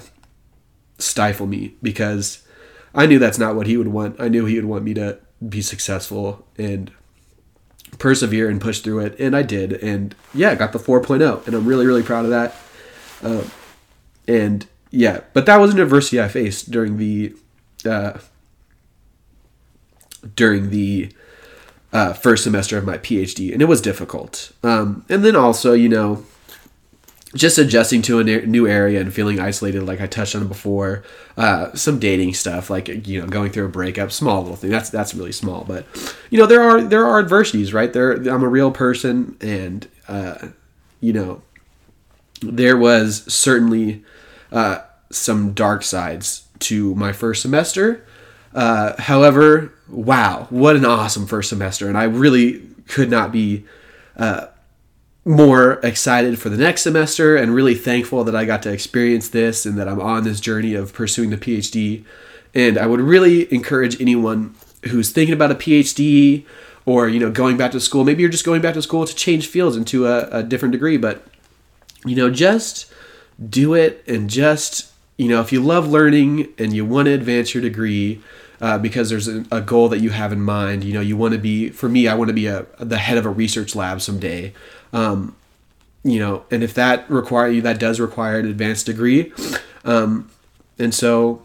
stifle me because I knew that's not what he would want. I knew he would want me to be successful and persevere and push through it. And I did. And yeah, I got the 4.0. And I'm really, really proud of that. Um, and yeah, but that was an adversity I faced during the. Uh, during the uh, first semester of my PhD, and it was difficult. Um, and then also, you know, just adjusting to a new area and feeling isolated, like I touched on before. Uh, some dating stuff, like you know, going through a breakup, small little thing. That's that's really small, but you know, there are there are adversities, right? There, I'm a real person, and uh, you know, there was certainly uh, some dark sides to my first semester. Uh, however, wow, what an awesome first semester, and I really could not be uh, more excited for the next semester and really thankful that I got to experience this and that I'm on this journey of pursuing the PhD. And I would really encourage anyone who's thinking about a PhD or you know going back to school. Maybe you're just going back to school to change fields into a, a different degree, but you know just do it and just you know if you love learning and you want to advance your degree. Uh, because there's a, a, goal that you have in mind. You know, you want to be. For me, I want to be a the head of a research lab someday. Um, you know, and if that require you, that does require an advanced degree. Um, and so,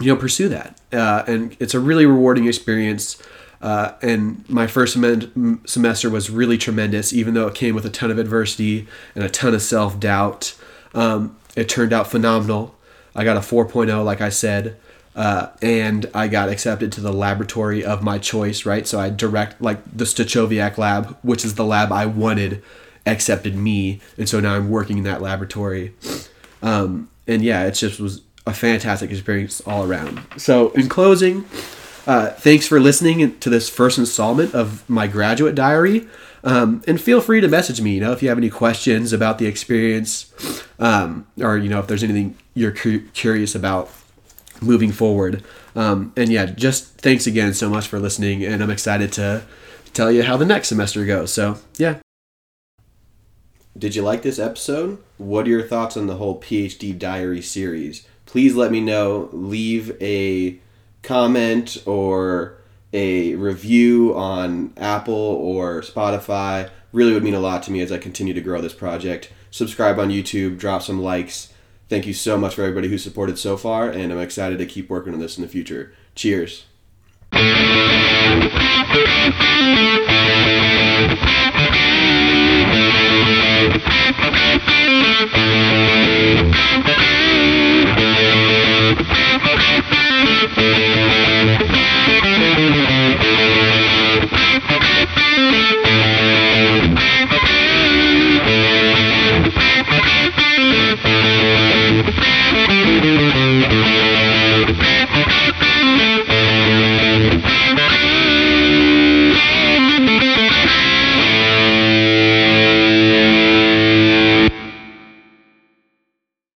you know, pursue that. Uh, and it's a really rewarding experience. Uh, and my first sem- semester was really tremendous, even though it came with a ton of adversity and a ton of self doubt. Um, it turned out phenomenal. I got a 4.0, like I said, uh, and I got accepted to the laboratory of my choice, right? So I direct, like the Stachowiak lab, which is the lab I wanted, accepted me. And so now I'm working in that laboratory. Um, and yeah, it just was a fantastic experience all around. So, in closing, uh, thanks for listening to this first installment of my graduate diary. Um, and feel free to message me, you know, if you have any questions about the experience, um, or you know, if there's anything you're cu- curious about moving forward. Um, and yeah, just thanks again so much for listening, and I'm excited to tell you how the next semester goes. So yeah. Did you like this episode? What are your thoughts on the whole PhD diary series? Please let me know. Leave a comment or a review on Apple or Spotify. Really would mean a lot to me as I continue to grow this project. Subscribe on YouTube, drop some likes thank you so much for everybody who supported so far, and I'm excited to keep working on this in the future. Cheers. Thank you. Thank you.